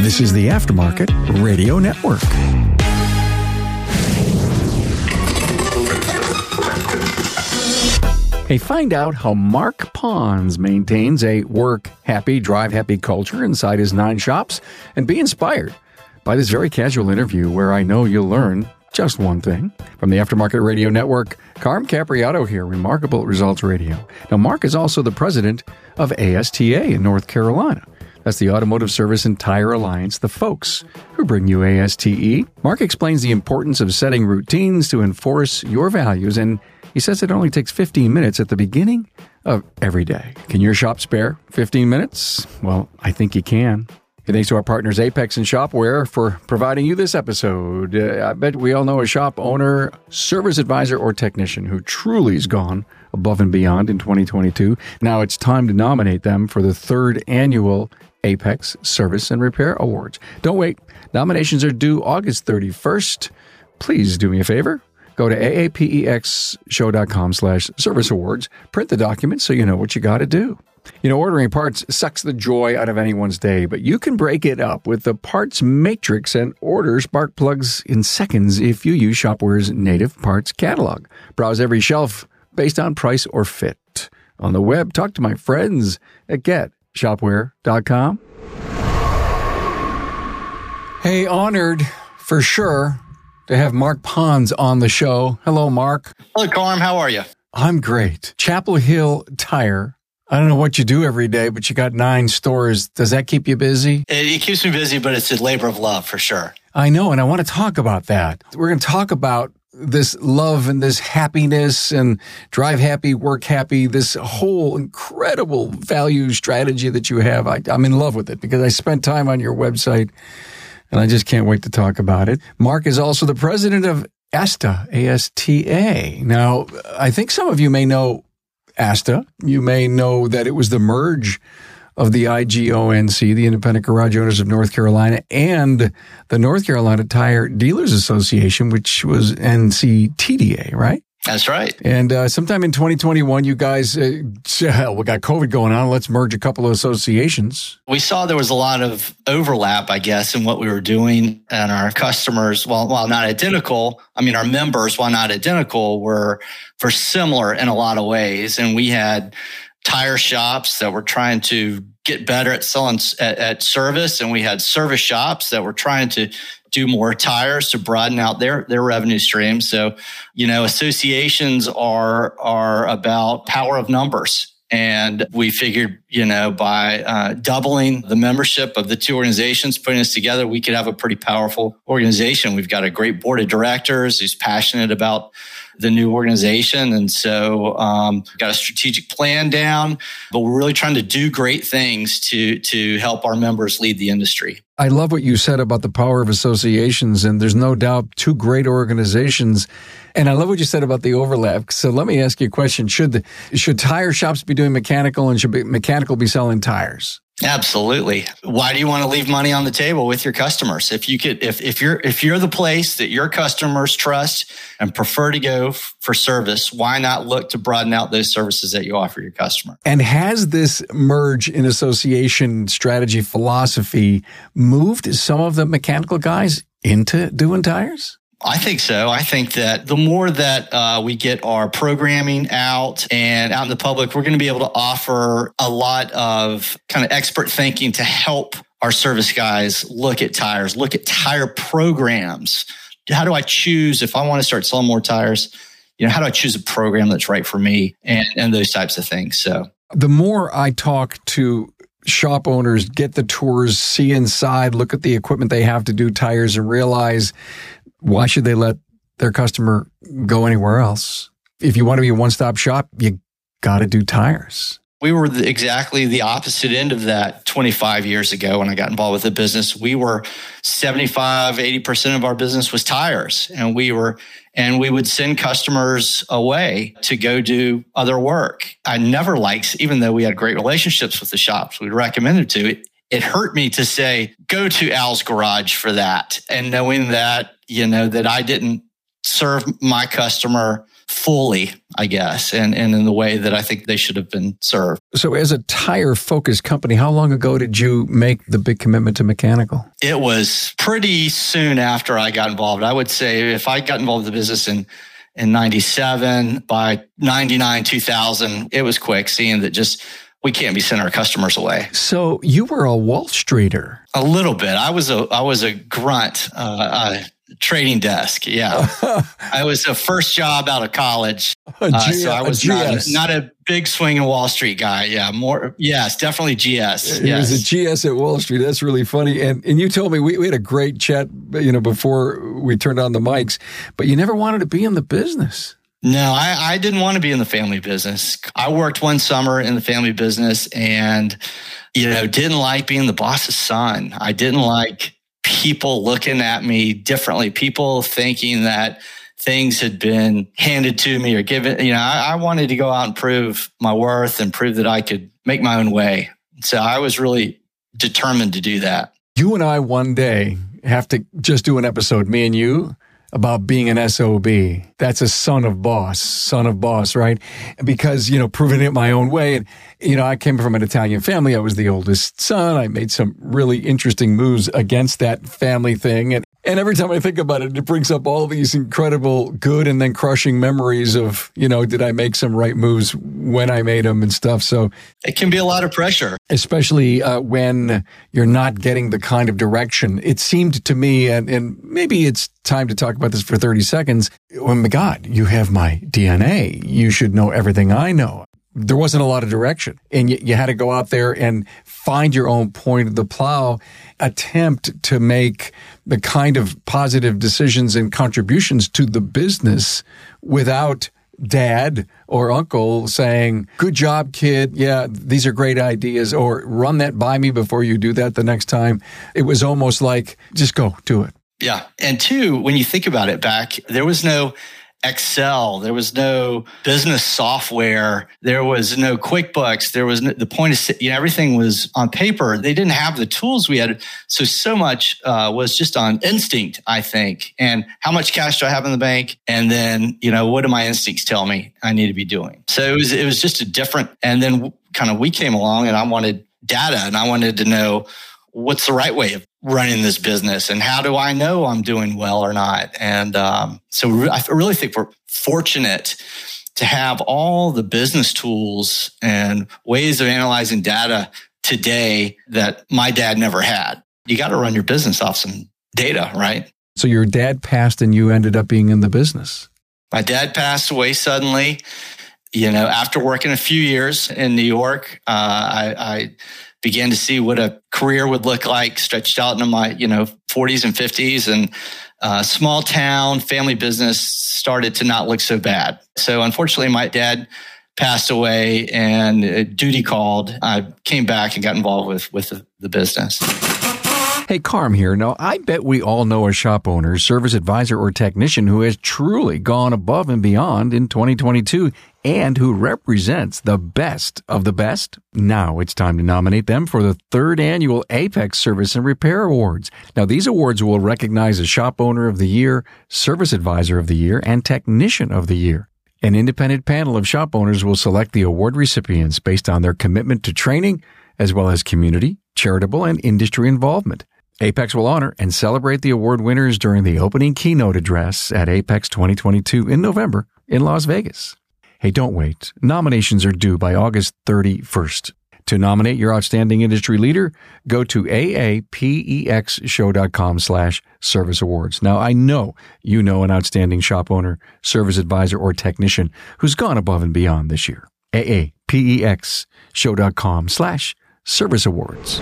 This is the Aftermarket Radio Network. Hey, find out how Mark Pons maintains a work happy, drive happy culture inside his nine shops and be inspired by this very casual interview where I know you'll learn just one thing. From the Aftermarket Radio Network, Carm Capriotto here, Remarkable Results Radio. Now, Mark is also the president of ASTA in North Carolina. That's the Automotive Service and Tire Alliance, the folks who bring you ASTE. Mark explains the importance of setting routines to enforce your values, and he says it only takes 15 minutes at the beginning of every day. Can your shop spare 15 minutes? Well, I think you can. And thanks to our partners AAPEX and Shopware for providing you this episode. Uh, I bet we all know a shop owner, service advisor, or technician who truly has gone above and beyond in 2022. Now it's time to nominate them for the third annual AAPEX Service and Repair Awards. Don't wait. Nominations are due August 31st. Please do me a favor. Go to aapexshow.com slash service awards. Print the document so you know what you got to do. You know, ordering parts sucks the joy out of anyone's day, but you can break it up with the parts matrix and order spark plugs in seconds if you use Shopware's native parts catalog. Browse every shelf based on price or fit. On the web, talk to my friends at getshopware.com. Hey, honored for sure to have Mark Pons on the show. Hello, Mark. Hello, Carm. How are you? I'm great. Chapel Hill Tire I don't know what you do every day, but you got nine stores. Does that keep you busy? It, it, keeps me busy, but it's a labor of love for sure. I know. And I want to talk about that. We're going to talk about this love and this happiness and drive happy, work happy, this whole incredible value strategy that you have. I, I'm in love with it because I spent time on your website and I just can't wait to talk about it. Mark is also the president of ASTA, A-S-T-A. Now, I think some of you may know ASTA. You may know that it was the merge of the IGONC, the Independent Garage Owners of North Carolina, and the North Carolina Tire Dealers Association, which was NCTDA, right? That's right. And uh, sometime in 2021, you guys, uh, we got COVID going on. Let's merge a couple of associations. We saw there was a lot of overlap, I guess, in what we were doing. And our customers, while, while not identical, I mean, our members, while not identical, were, for similar in a lot of ways. And we had tire shops that were trying to get better at selling at, at, service. And we had service shops that were trying to do more tires to broaden out their their revenue stream. So you know associations are are about power of numbers. And we figured, you know, by uh, doubling the membership of the two organizations, putting us together, we could have a pretty powerful organization. We've got a great board of directors who's passionate about the new organization. And so, um, got a strategic plan down, but we're really trying to do great things to, to help our members lead the industry. I love what you said about the power of associations. And there's no doubt two great organizations. And I love what you said about the overlap. So let me ask you a question. Should the, should tire shops be doing mechanical and should be, mechanical be selling tires? Absolutely. Why do you want to leave money on the table with your customers? If you could, if, if you're, if you're the place that your customers trust and prefer to go f- for service, why not look to broaden out those services that you offer your customer? And has this merge in association strategy philosophy moved some of the mechanical guys into doing tires? I think so. I think that the more that uh, we get our programming out and out in the public, we're going to be able to offer a lot of kind of expert thinking to help our service guys look at tires, look at tire programs. How do I choose if I want to start selling more tires? You know, how do I choose a program that's right for me and, and those types of things? So the more I talk to shop owners, get the tours, see inside, look at the equipment they have to do tires and realize why should they let their customer go anywhere else? If you want to be a one stop shop, you got to do tires. We were the, exactly the opposite end of that 25 years ago when I got involved with the business. We were 75, 80% of our business was tires and we were, and we would send customers away to go do other work. I never liked, even though we had great relationships with the shops we recommended to, it, it hurt me to say, go to Al's garage for that. And knowing that, you know, that I didn't serve my customer fully, I guess, and, and in the way that I think they should have been served. So, as a tire focused company, how long ago did you make the big commitment to mechanical? It was pretty soon after I got involved. I would say if I got involved in the business in in 97 by 99 2000 it was quick seeing that just we can't be sending our customers away. So you were a Wall Streeter. A little bit. I was a I was a grunt. Uh, uh, trading desk. Yeah, I was a first job out of college, uh, so I was not a, not a, big swinging Wall Street guy. Yeah, more. Yes, definitely GS. It yes. was a GS at Wall Street. That's really funny. And and you told me we, we had a great chat, you know, before we turned on the mics, but you never wanted to be in the business. No, I, I didn't want to be in the family business. I worked one summer in the family business and, you know, didn't like being the boss's son. I didn't like people looking at me differently, people thinking that things had been handed to me or given. You know, I, I, wanted to go out and prove my worth and prove that I could make my own way. So I was really determined to do that. You and I one day have to just do an episode, me and you, about being an SOB. That's a son of boss, son of boss, right? Because, you know, proving it my own way. And, you know, I came from an Italian family. I was the oldest son. I made some really interesting moves against that family thing. And and every time I think about it, it brings up all these incredible good and then crushing memories of, you know, did I make some right moves when I made them and stuff. So it can be a lot of pressure, especially uh, when you're not getting the kind of direction. It seemed to me, and, and maybe it's time to talk about this for 30 seconds. Oh my God, you have my DNA. You should know everything I know there wasn't a lot of direction and you, you, had to go out there and find your own point of the plow attempt to make the kind of positive decisions and contributions to the business without dad or uncle saying, Good job, kid. Yeah, these are great ideas. Or run that by me before you do that the next time. It was almost like, just go do it. Yeah. And two, when you think about it back, there was no Excel. There was no business software. There was no QuickBooks. There was no, the point of, you know, everything was on paper. They didn't have the tools we had. So, so much uh, was just on instinct, I think. And how much cash do I have in the bank? And then, you know, what do my instincts tell me I need to be doing? So it was, it was just a different, and then kind of we came along and I wanted data and I wanted to know what's the right way of running this business and how do I know I'm doing well or not? And um, so I really think we're fortunate to have all the business tools and ways of analyzing data today that my dad never had. You got to run your business off some data, right? So your dad passed and you ended up being in the business. My dad passed away suddenly. You know, after working a few years in New York, uh, I, I began to see what a career would look like stretched out into my you know 40s and 50s and uh, small town family business started to not look so bad. So unfortunately my dad passed away and duty called. I came back and got involved with with the business Hey, Carm here. Now, I bet we all know a shop owner, service advisor, or technician who has truly gone above and beyond in 2022 and who represents the best of the best. Now it's time to nominate them for the third annual AAPEX Service and Repair Awards. Now, these awards will recognize a shop owner of the year, service advisor of the year, and technician of the year. An independent panel of shop owners will select the award recipients based on their commitment to training, as well as community, charitable, and industry involvement. AAPEX will honor and celebrate the award winners during the opening keynote address at AAPEX 2022 in November in Las Vegas. Hey, don't wait. Nominations are due by August 31st. To nominate your outstanding industry leader, go to aapexshow.com slash service awards. Now, I know you know an outstanding shop owner, service advisor, or technician who's gone above and beyond this year. aapexshow.com slash service awards.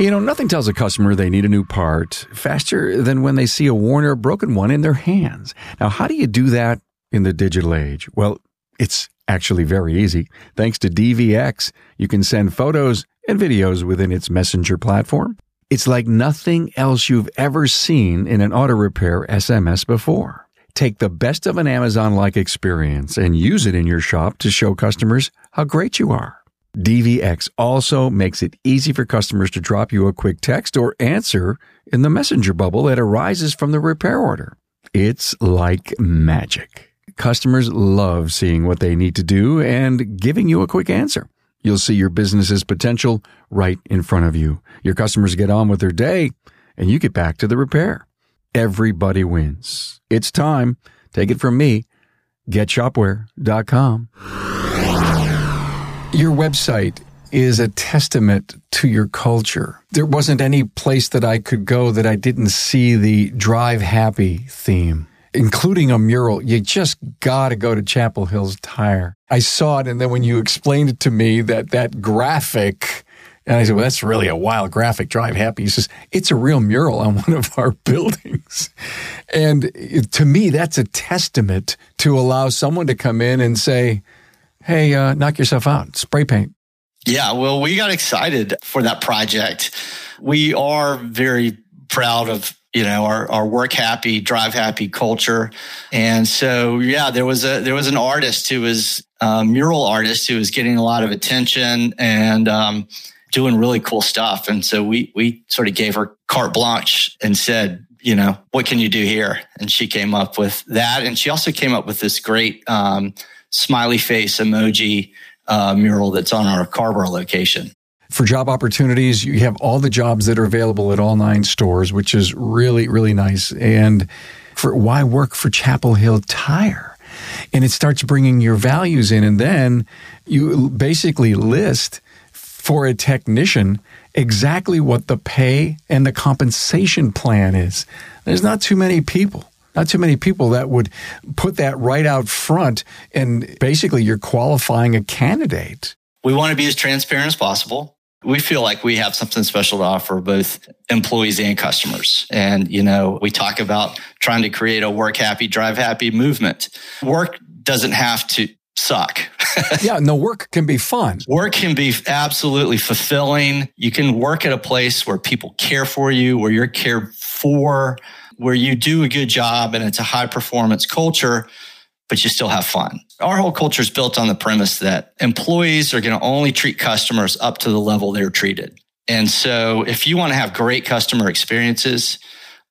You know, nothing tells a customer they need a new part faster than when they see a worn or broken one in their hands. Now, how do you do that in the digital age? Well, it's actually very easy. Thanks to DVX, you can send photos and videos within its messenger platform. It's like nothing else you've ever seen in an auto repair SMS before. Take the best of an Amazon like experience and use it in your shop to show customers how great you are. DVX also makes it easy for customers to drop you a quick text or answer in the messenger bubble that arises from the repair order. It's like magic. Customers love seeing what they need to do and giving you a quick answer. You'll see your business's potential right in front of you. Your customers get on with their day and you get back to the repair. Everybody wins. It's time. Take it from me. GetShopware.com. Your website is a testament to your culture. There wasn't any place that I could go that I didn't see the drive happy theme, including a mural. You just got to go to Chapel Hills Tire. I saw it. And then when you explained it to me that that graphic, and I said, well, that's really a wild graphic, drive happy. He says, it's a real mural on one of our buildings. And to me, that's a testament to allow someone to come in and say, hey, uh, knock yourself out, spray paint. Yeah, well, we got excited for that project. We are very proud of you know our, our work happy drive happy culture. And so yeah there was a there was an artist who was a mural artist who was getting a lot of attention and um, doing really cool stuff. And so we we sort of gave her carte blanche and said you know what can you do here? And she came up with that. And she also came up with this great um, smiley face emoji uh, mural that's on our Carrboro location. For job opportunities, you have all the jobs that are available at all nine stores, which is really, really nice. And for why work for Chapel Hill Tire? And it starts bringing your values in. And then you basically list for a technician exactly what the pay and the compensation plan is. There's not too many people not too many people that would put that right out front and basically you're qualifying a candidate. We want to be as transparent as possible. We feel like we have something special to offer both employees and customers. And, you know, we talk about trying to create a work happy, drive happy movement. Work doesn't have to suck. yeah, no, work can be fun. Work can be absolutely fulfilling. You can work at a place where people care for you, where you're cared for where you do a good job and it's a high performance culture, but you still have fun. Our whole culture is built on the premise that employees are going to only treat customers up to the level they're treated. And so if you want to have great customer experiences,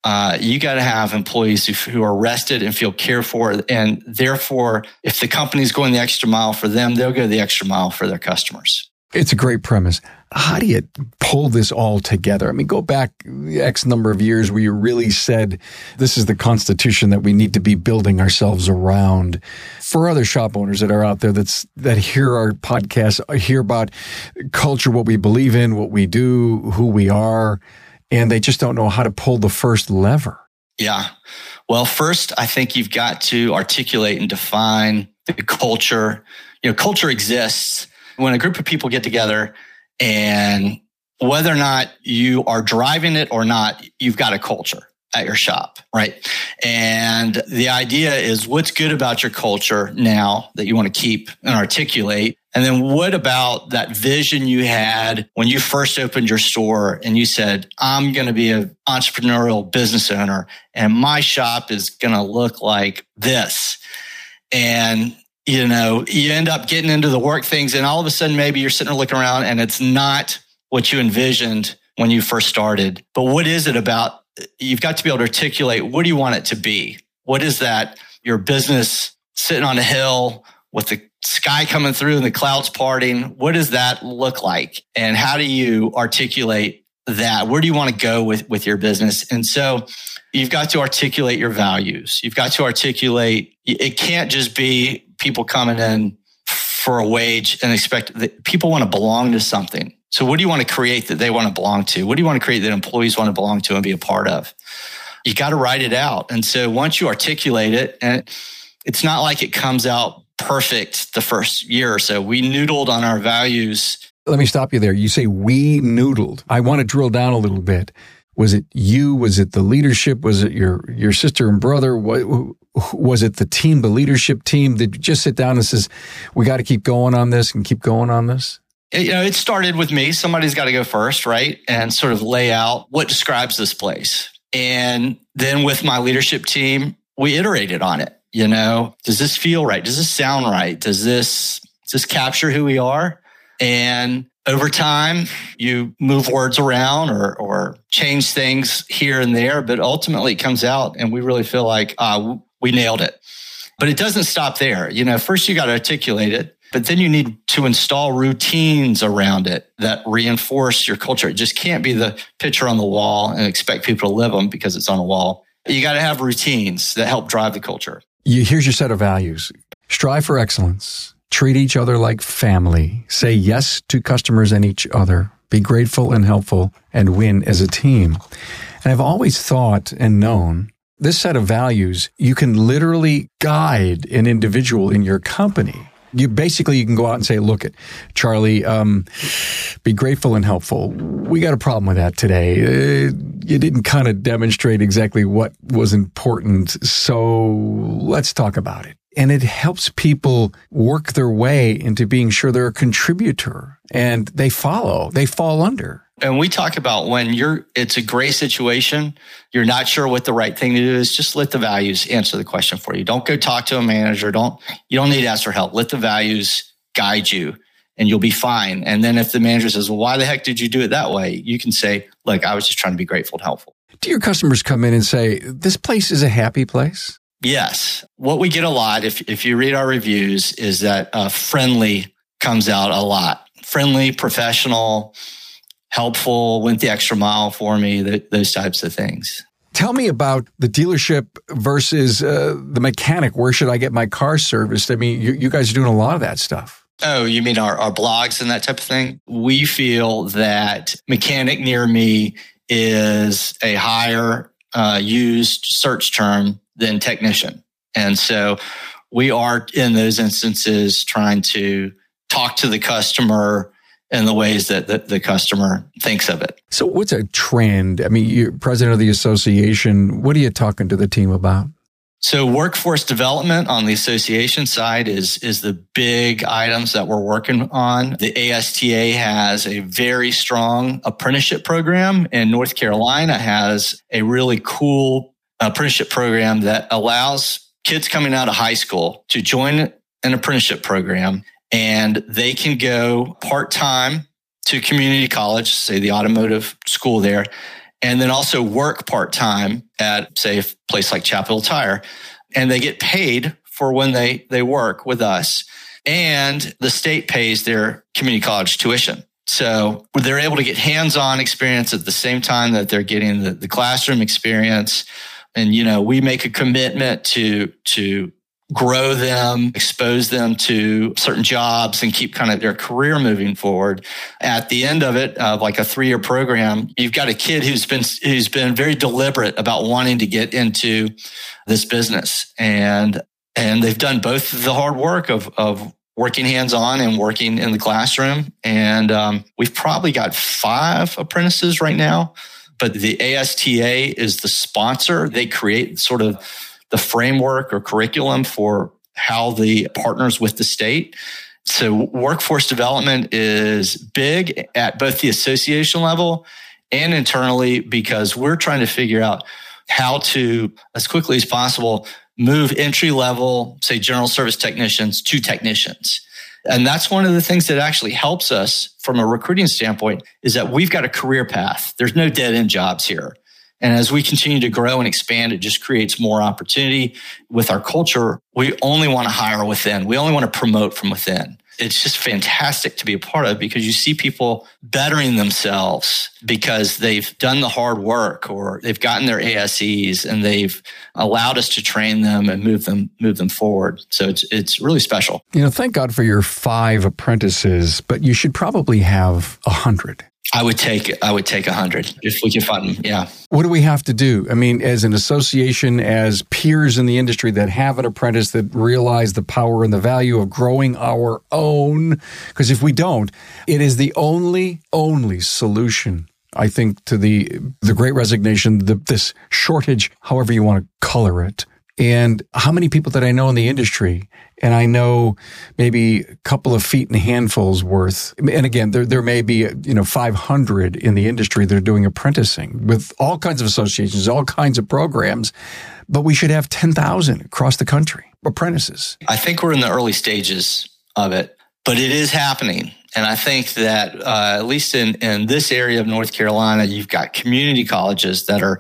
uh, you got to have employees who, who, are rested and feel cared for. And therefore, if the company's going the extra mile for them, they'll go the extra mile for their customers. It's a great premise. How do you pull this all together? I mean, go back X number of years where you really said this is the constitution that we need to be building ourselves around. For other shop owners that are out there that's that hear our podcast, hear about culture, what we believe in, what we do, who we are, and they just don't know how to pull the first lever. Yeah. Well, first, I think you've got to articulate and define the culture. You know, culture exists when a group of people get together and whether or not you are driving it or not, you've got a culture at your shop, right? And the idea is what's good about your culture now that you want to keep and articulate. And then what about that vision you had when you first opened your store and you said, I'm going to be an entrepreneurial business owner and my shop is going to look like this. And you know, you end up getting into the work things and all of a sudden maybe you're sitting there looking around and it's not what you envisioned when you first started. But what is it about? You've got to be able to articulate what do you want it to be? What is that? Your business sitting on a hill with the sky coming through and the clouds parting. What does that look like? And how do you articulate that? Where do you want to go with, with your business? And so you've got to articulate your values. You've got to articulate, it can't just be people coming in for a wage and expect that people want to belong to something. So what do you want to create that they want to belong to? What do you want to create that employees want to belong to and be a part of? You got to write it out. And so once you articulate it, and it's not like it comes out perfect the first year or so. We noodled on our values. Let me stop you there. You say we noodled. I want to drill down a little bit. Was it you? Was it the leadership? Was it your your sister and brother? What, was it the team, the leadership team? You just sit down and says, "We got to keep going on this and keep going on this"? You know, it started with me. Somebody's got to go first, right? And sort of lay out what describes this place. And then with my leadership team, we iterated on it. You know, does this feel right? Does this sound right? Does this does this capture who we are? And over time, you move words around or, or change things here and there, but ultimately it comes out and we really feel like uh, we nailed it. But it doesn't stop there. You know, first you got to articulate it, but then you need to install routines around it that reinforce your culture. It just can't be the picture on the wall and expect people to live them because it's on a wall. You got to have routines that help drive the culture. You, here's your set of values. Strive for excellence Treat each other like family. Say yes to customers and each other. Be grateful and helpful and win as a team. And I've always thought and known this set of values, you can literally guide an individual in your company. You basically you can go out and say, "Look, at Charlie, um, be grateful and helpful. We got a problem with that today. Uh, you didn't kind of demonstrate exactly what was important, so let's talk about it." and it helps people work their way into being sure they're a contributor and they follow, they fall under. And we talk about when you're, it's a gray situation, you're not sure what the right thing to do is, just let the values answer the question for you. Don't go talk to a manager. Don't, you don't need to ask for help. Let the values guide you and you'll be fine. And then if the manager says, well, why the heck did you do it that way? You can say, look, I was just trying to be grateful and helpful. Do your customers come in and say, this place is a happy place? Yes. What we get a lot, if, if you read our reviews, is that uh, friendly comes out a lot. Friendly, professional, helpful, went the extra mile for me, those types of things. Tell me about the dealership versus uh, the mechanic. Where should I get my car serviced? I mean, you, you guys are doing a lot of that stuff. Oh, you mean our, our blogs and that type of thing? We feel that mechanic near me is a higher uh, used search term than technician. And so we are in those instances trying to talk to the customer in the ways that the, the, customer thinks of it. So, what's a trend? I mean, you're president of the association. What are you talking to the team about? So, workforce development on the association side is is the big items that we're working on. The ASTA has a very strong apprenticeship program, and North Carolina has a really cool apprenticeship program that allows kids coming out of high school to join an apprenticeship program and they can go part time to community college, say the automotive school there, and then also work part time at, say, a place like Chapel Tire. And they get paid for when they, they work with us. And the state pays their community college tuition. So they're able to get hands on experience at the same time that they're getting the, the classroom experience and you know we make a commitment to to grow them, expose them to certain jobs and keep kind of their career moving forward. At the end of it, uh, like a three year program, you've got a kid who's been, who's been very deliberate about wanting to get into this business and, and they've done both the hard work of, of working hands on and working in the classroom. And, um, we've probably got five apprentices right now but the ASTA is the sponsor. They create sort of the framework or curriculum for how the partners with the state. So workforce development is big at both the association level and internally because we're trying to figure out how to, as quickly as possible, move entry level, say general service technicians to technicians. And that's one of the things that actually helps us from a recruiting standpoint is that we've got a career path. There's no dead end jobs here. And as we continue to grow and expand, it just creates more opportunity with our culture. We only want to hire within. We only want to promote from within it's just fantastic to be a part of because you see people bettering themselves because they've done the hard work or they've gotten their ASEs and they've allowed us to train them and move them move them forward. So it's it's really special. You know, thank God for your five apprentices, but you should probably have a hundred. I would take I would take a hundred if we can find them. Yeah. What do we have to do? I mean, as an association, as peers in the industry that have an apprentice that realize the power and the value of growing our own, because if we don't, it is the only only solution. I think to the the Great Resignation, the, this shortage, however you want to color it, and how many people that I know in the industry, and I know maybe a couple of feet and handfuls worth. And again, there, there may be, you know, 500 in the industry that are doing apprenticing with all kinds of associations, all kinds of programs, but we should have 10,000 across the country, apprentices. I think we're in the early stages of it, but it is happening. And I think that uh, at least in, in this area of North Carolina, you've got community colleges that are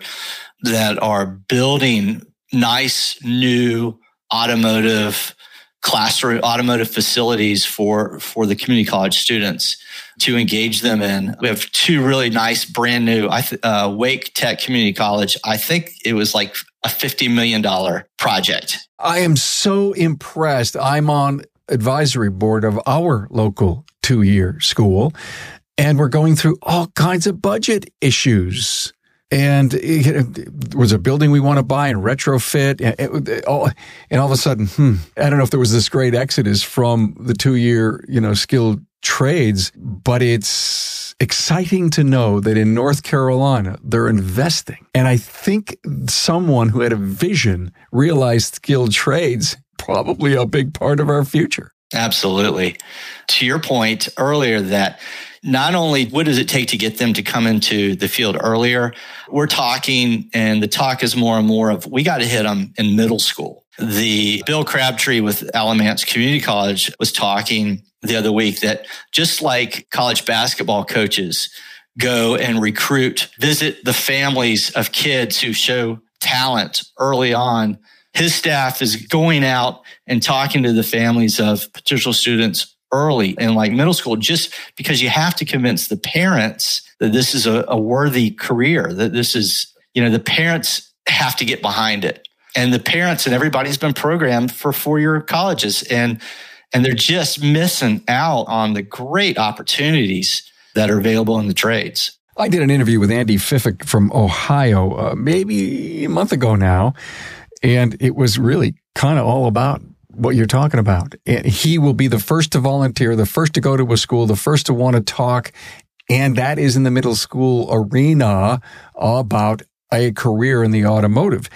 that are building nice new automotive classroom automotive facilities for for the community college students to engage them in. We have two really nice brand new I th- uh, Wake Tech Community College. I think it was like a fifty million dollar project. I am so impressed. I'm on advisory board of our local two year school, and we're going through all kinds of budget issues and it, was a building we want to buy and retrofit? And, it, all, and all of a sudden hmm, i don't know if there was this great exodus from the two year you know skilled trades but it's exciting to know that in north carolina they're investing. And i think someone who had a vision realized skilled trades probably a big part of our future. Absolutely. To your point earlier that not only what does it take to get them to come into the field earlier, we're talking, and the talk is more and more of we got to hit them in middle school. The Bill Crabtree with Alamance Community College was talking the other week that just like college basketball coaches go and recruit, visit the families of kids who show talent early on, his staff is going out and talking to the families of potential students early in like middle school just because you have to convince the parents that this is a, a worthy career that this is you know the parents have to get behind it. And the parents and everybody's been programmed for four year colleges and and they're just missing out on the great opportunities that are available in the trades. I did an interview with Andy Pfiffick from Ohio uh, maybe a month ago now, and it was really kind of all about what you're talking about. And he will be the first to volunteer, the first to go to a school, the first to want to talk. And that is in the middle school arena about a career in the automotive.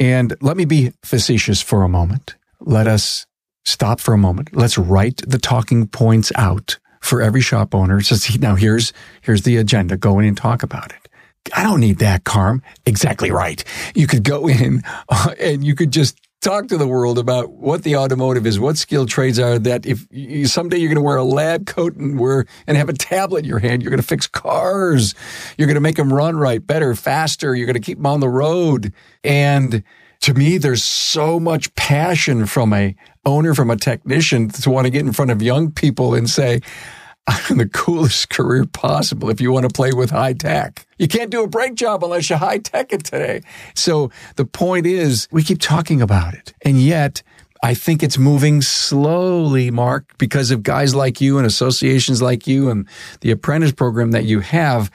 And let me be facetious for a moment. Let us stop for a moment. Let's write the talking points out for every shop owner. So see, now here's, here's the agenda. Go in and talk about it. I don't need that, Carm. Exactly right. You could go in and you could just talk to the world about what the automotive is, what skilled trades are that if you, someday you're going to wear a lab coat and wear and have a tablet in your hand, you're going to fix cars. You're going to make them run right, better, faster. You're going to keep them on the road. And to me, there's so much passion from a owner, from a technician to want to get in front of young people and say, the coolest career possible if you want to play with high tech. You can't do a brake job unless you high tech it today. So the point is we keep talking about it. And yet I think it's moving slowly, Mark, because of guys like you and associations like you and the apprentice program that you have.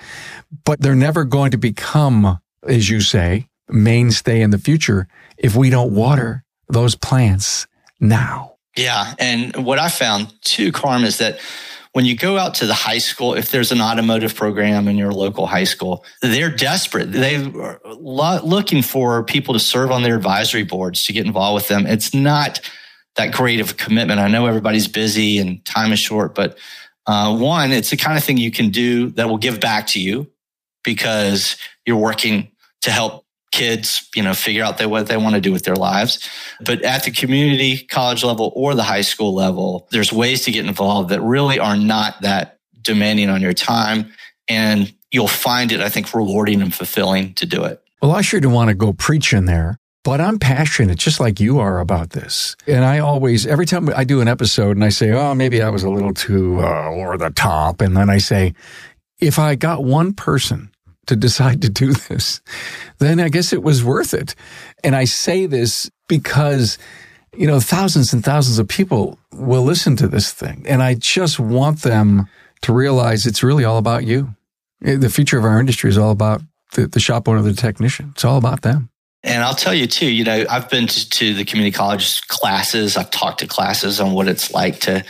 But they're never going to become, as you say, mainstay in the future if we don't water those plants now. Yeah. And what I found too, Carm, is that when you go out to the high school, if there's an automotive program in your local high school, they're desperate. They are looking for people to serve on their advisory boards to get involved with them. It's not that great of a commitment. I know everybody's busy and time is short, but uh, one, it's the kind of thing you can do that will give back to you because you're working to help kids, you know, figure out what they want to do with their lives. But at the community college level or the high school level, there's ways to get involved that really are not that demanding on your time. And you'll find it, I think, rewarding and fulfilling to do it. Well, I sure do want to go preach in there. But I'm passionate, just like you are about this. And I always, every time I do an episode and I say, oh, maybe I was a little too uh, over the top. And then I say, if I got one person to decide to do this, then I guess it was worth it. And I say this because, you know, thousands and thousands of people will listen to this thing. And I just want them to realize it's really all about you. Eh, the future of our industry is all about the, the shop owner, the technician. It's all about them. And I'll tell you too, you know, I've been to, to the community college classes. I've talked to classes on what it's like to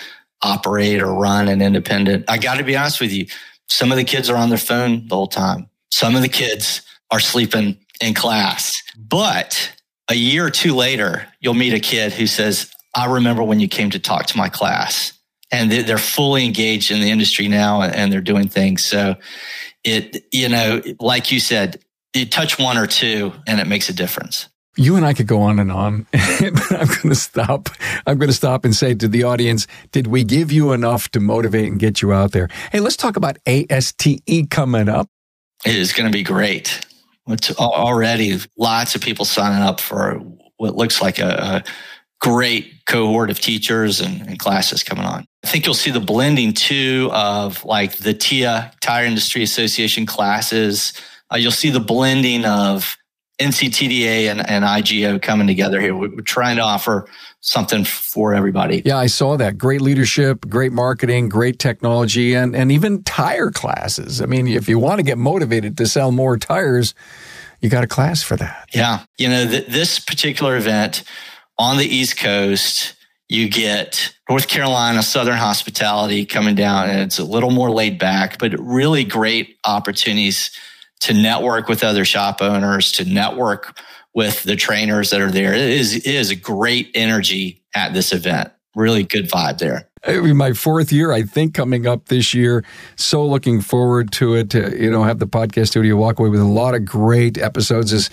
operate or run an independent. I got to be honest with you. Some of the kids are on their phone the whole time. Some of the kids are sleeping in class. But a year or two later, you'll meet a kid who says, I remember when you came to talk to my class. And they're fully engaged in the industry now and they're doing things. So it, you know, like you said, you touch one or two and it makes a difference. You and I could go on and on, but I'm going to stop. I'm going to stop and say to the audience, did we give you enough to motivate and get you out there? Hey, let's talk about ASTE coming up. It is going to be great. It's already lots of people signing up for what looks like a, a great cohort of teachers and, and, classes coming on. I think you'll see the blending too of like the TIA, Tire Industry Association classes. Uh, you'll see the blending of NCTDA and, and IGO coming together here. We're trying to offer something for everybody. Yeah, I saw that. Great leadership, great marketing, great technology, and, and even tire classes. I mean, if you want to get motivated to sell more tires, you got a class for that. Yeah. You know, th- this particular event on the East Coast, you get North Carolina Southern hospitality coming down, and it's a little more laid back, but really great opportunities to network with other shop owners, to network with the trainers that are there. It is, it is a great energy at this event. Really good vibe there. It'll be My fourth year, I think, coming up this year. So looking forward to it. To, you know, have the podcast studio walk away with a lot of great episodes. Is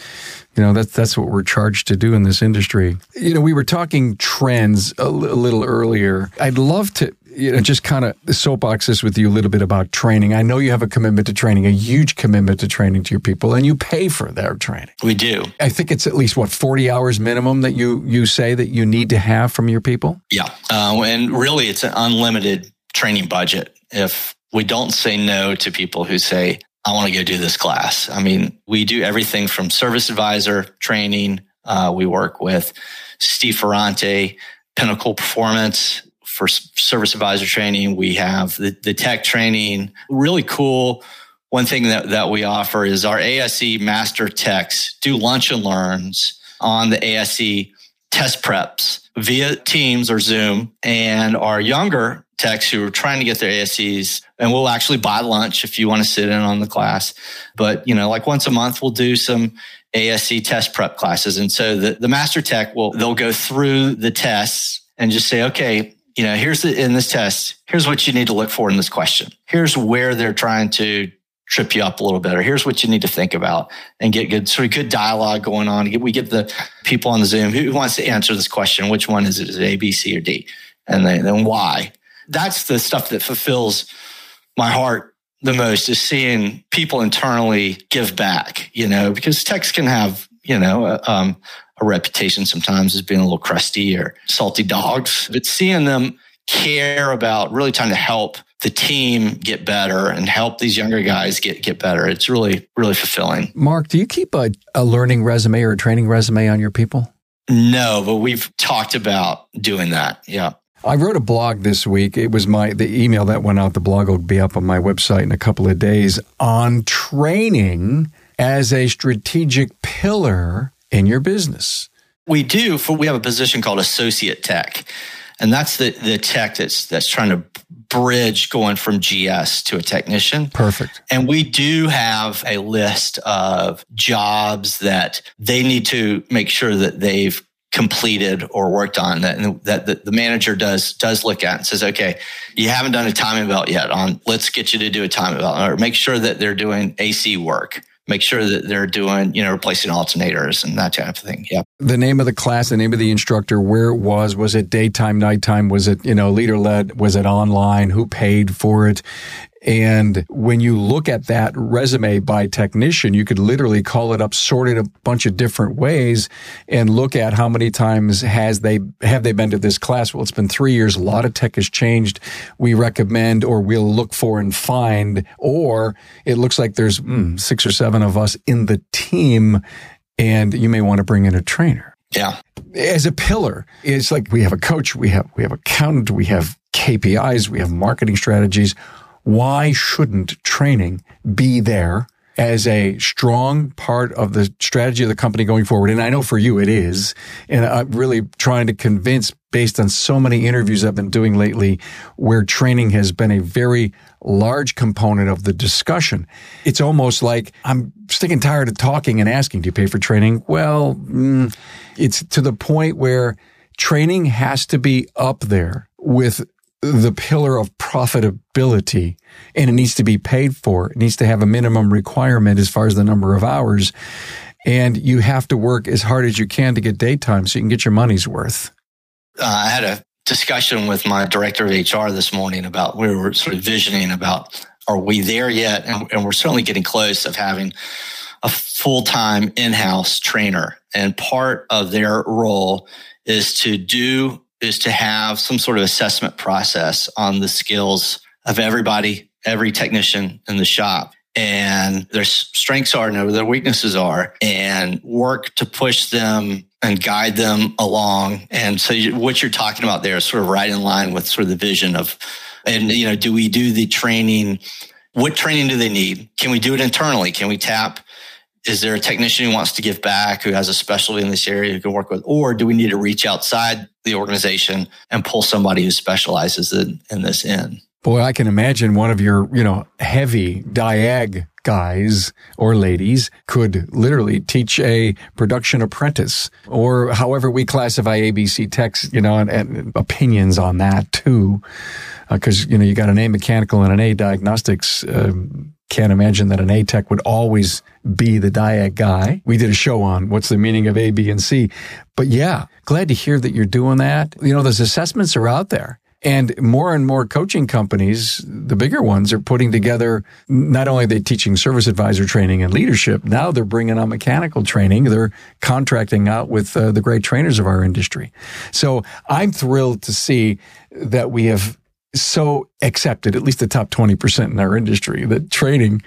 you know that's that's what we're charged to do in this industry. You know, we were talking trends a, l- a little earlier. I'd love to you know, just kind of soapbox this with you a little bit about training. I know you have a commitment to training, a huge commitment to training to your people, and you pay for their training. We do. I think it's at least what forty hours minimum that you you say that you need to have from your people. Yeah, uh, and really, it's an unlimited training budget. If we don't say no to people who say, "I want to go do this class," I mean, we do everything from service advisor training. Uh, we work with Steve Ferrante, Pinnacle Performance for service advisor training. We have the, the tech training. Really cool. One thing that, that we offer is our ASE master techs do lunch and learns on the ASE test preps via Teams or Zoom. And our younger techs who are trying to get their ASEs, and we'll actually buy lunch if you want to sit in on the class. But, you know, like once a month, we'll do some ASE test prep classes. And so the, the master tech will, they'll go through the tests and just say, okay, you know, here's the, in this test, here's what you need to look for in this question. Here's where they're trying to trip you up a little bit, or here's what you need to think about and get good, sort of good dialogue going on. We get the people on the Zoom who wants to answer this question. Which one is it? Is it A, B, C, or D? And then, why? That's the stuff that fulfills my heart the most is seeing people internally give back, you know, because techs can have, you know, um, a reputation sometimes as being a little crusty or salty dogs, but seeing them care about really trying to help the team get better and help these younger guys get get better. It's really really fulfilling. Mark, do you keep a, a learning resume or a training resume on your people? No, but we've talked about doing that. Yeah. I wrote a blog this week. It was my the email that went out. The blog will be up on my website in a couple of days on training as a strategic pillar in your business? We do. For we have a position called associate tech, and that's the the tech that's that's trying to bridge going from GS to a technician. Perfect. And we do have a list of jobs that they need to make sure that they've completed or worked on that that the, the, manager does does look at and says okay you haven't done a timing belt yet on let's get you to do a timing belt or make sure that they're doing AC work make sure that they're doing, you know, replacing alternators and that type of thing. Yeah. The name of the class, the name of the instructor, where it was, was it daytime, nighttime? Was it, you know, leader led? Was it online? Who paid for it? And when you look at that resume by technician, you could literally call it up, sort it a bunch of different ways and look at how many times has they, have they been to this class? Well, it's been three years. A lot of tech has changed. We recommend or we'll look for and find, or it looks like there's mm, six or seven of us in the team and you may want to bring in a trainer. Yeah. As a pillar, it's like we have a coach, we have, we have accountant, we have KPIs, we have marketing strategies why shouldn't training be there as a strong part of the strategy of the company going forward? And I know for you it is. And I'm really trying to convince based on so many interviews I've been doing lately where training has been a very large component of the discussion. It's almost like I'm sick and tired of talking and asking, do you pay for training? Well, mm, it's to the point where training has to be up there with the pillar of profitability and it needs to be paid for. It needs to have a minimum requirement as far as the number of hours. and you have to work as hard as you can to get daytime so you can get your money's worth. Uh, I had a discussion with my director of HR this morning about we were sort of visioning about are we there yet? And, and we're certainly getting close of having a full time in house trainer. And part of their role is to do, is to have some sort of assessment process on the skills of everybody, every technician in the shop and their strengths are and their weaknesses are and work to push them and guide them along. And so what you're talking about there is sort of right in line with sort of the vision of, and, you know, do we do the training? What training do they need? Can we do it internally? Can we tap? Is there a technician who wants to give back, who has a specialty in this area who can work with? Or do we need to reach outside the organization and pull somebody who specializes in, in this in? Boy, I can imagine one of your, you know, heavy diag guys or ladies could literally teach a production apprentice or however we classify ABC techs, you know, and, and opinions on that too. Because, uh, you know, you got an A mechanical and an A diagnostics. Um, can't imagine that an A tech would always be the diag guy. We did a show on what's the meaning of A, B, and C. But yeah, glad to hear that you're doing that. You know, those assessments are out there. And more and more coaching companies, the bigger ones, are putting together not only they teaching service advisor training and leadership, now they're bringing on mechanical training. They're contracting out with uh, the great trainers of our industry. So I'm thrilled to see that we have so accepted, at least the top 20% in our industry, that training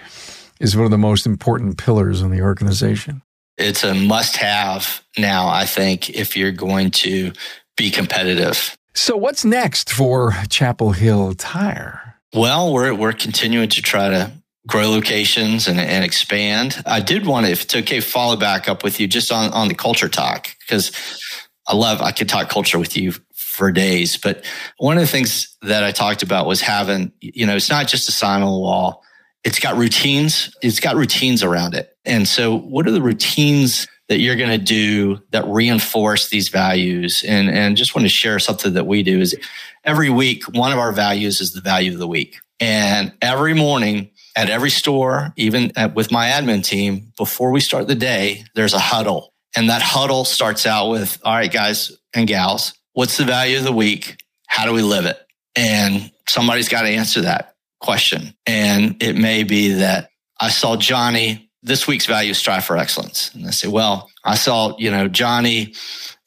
is one of the most important pillars in the organization. It's a must have now, I think, if you're going to be competitive. So, what's next for Chapel Hill Tire? Well, we're we're continuing to try to grow locations and, and expand. I did want to, if it's okay, follow back up with you just on on the culture talk because I love I could talk culture with you for days. But one of the things that I talked about was having, you know, it's not just a sign on the wall. It's got routines. It's got routines around it. And so, what are the routines that you're going to do that reinforce these values. And, and just want to share something that we do is every week, one of our values is the value of the week. And every morning at every store, even at, with my admin team, before we start the day, there's a huddle. And that huddle starts out with, all right, guys and gals, what's the value of the week? How do we live it? And somebody's got to answer that question. And it may be that I saw Johnny this week's value strive for excellence. And I say, well, I saw, you know, Johnny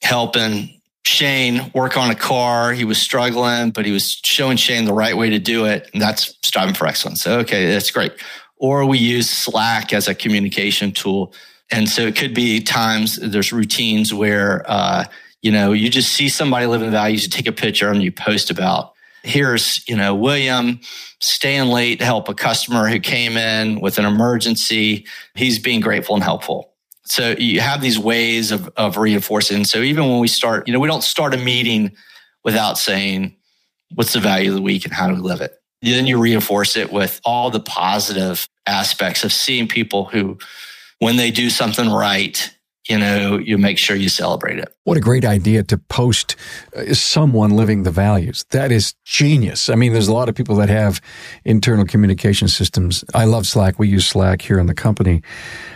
helping Shane work on a car. He was struggling, but he was showing Shane the right way to do it. And that's striving for excellence. So, okay, that's great. Or we use Slack as a communication tool. And so it could be times there's routines where, uh, you know, you just see somebody living values, you take a picture and you post about here's, you know, William staying late to help a customer who came in with an emergency. He's being grateful and helpful. So you have these ways of, of reinforcing. So even when we start, you know, we don't start a meeting without saying, what's the value of the week and how do we live it? Then you reinforce it with all the positive aspects of seeing people who, when they do something right, you know, you make sure you celebrate it. What a great idea to post uh, someone living the values. That is genius. I mean, there's a lot of people that have internal communication systems. I love Slack. We use Slack here in the company.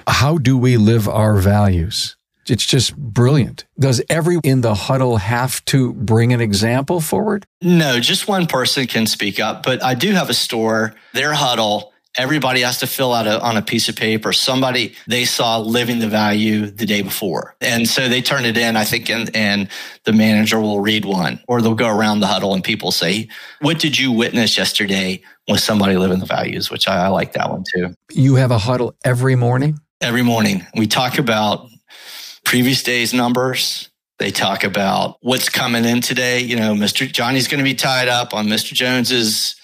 How do we live our values? It's just brilliant. Does every in the huddle have to bring an example forward? No, just one person can speak up. But I do have a store, their huddle everybody has to fill out a, on a piece of paper. Somebody they saw living the value the day before. And so they turn it in i think and, and the manager will read one or they'll go around the huddle and people say what did you witness yesterday with somebody living the values? Which I, I like that one too. You have a huddle every morning? Every morning. We talk about previous day's numbers. They talk about what's coming in today. You know mr johnny's going to be tied up on mr jones's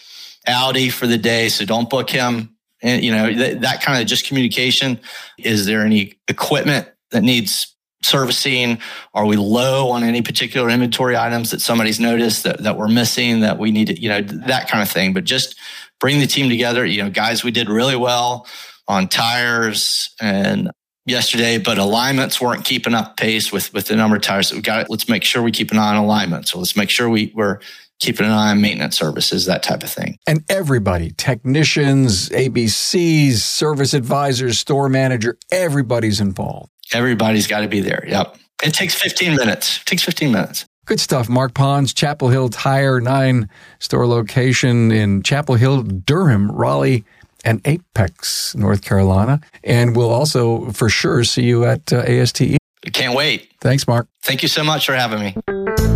Audi for the day, so don't book him. And you know th- that kind of just communication. Is there any equipment that needs servicing? Are we low on any particular inventory items that somebody's noticed that, that we're missing that we need to, you know, that kind of thing. But just bring the team together. You know, guys, we did really well on tires and yesterday, but alignments weren't keeping up pace with, with the number of tires that we got. Let's make sure we keep an eye on alignment. So let's make sure we, we're keeping an eye on maintenance services, that type of thing. And everybody, technicians, ABCs, service advisors, store manager, everybody's involved. Everybody's got to be there. Yep. It takes 15 minutes. It takes 15 minutes. Good stuff. Mark Pons, Chapel Hill Tire, nine store location in Chapel Hill, Durham, Raleigh, and Apex, North Carolina. And we'll also for sure see you at uh, ASTE. Can't wait. Thanks, Mark. Thank you so much for having me.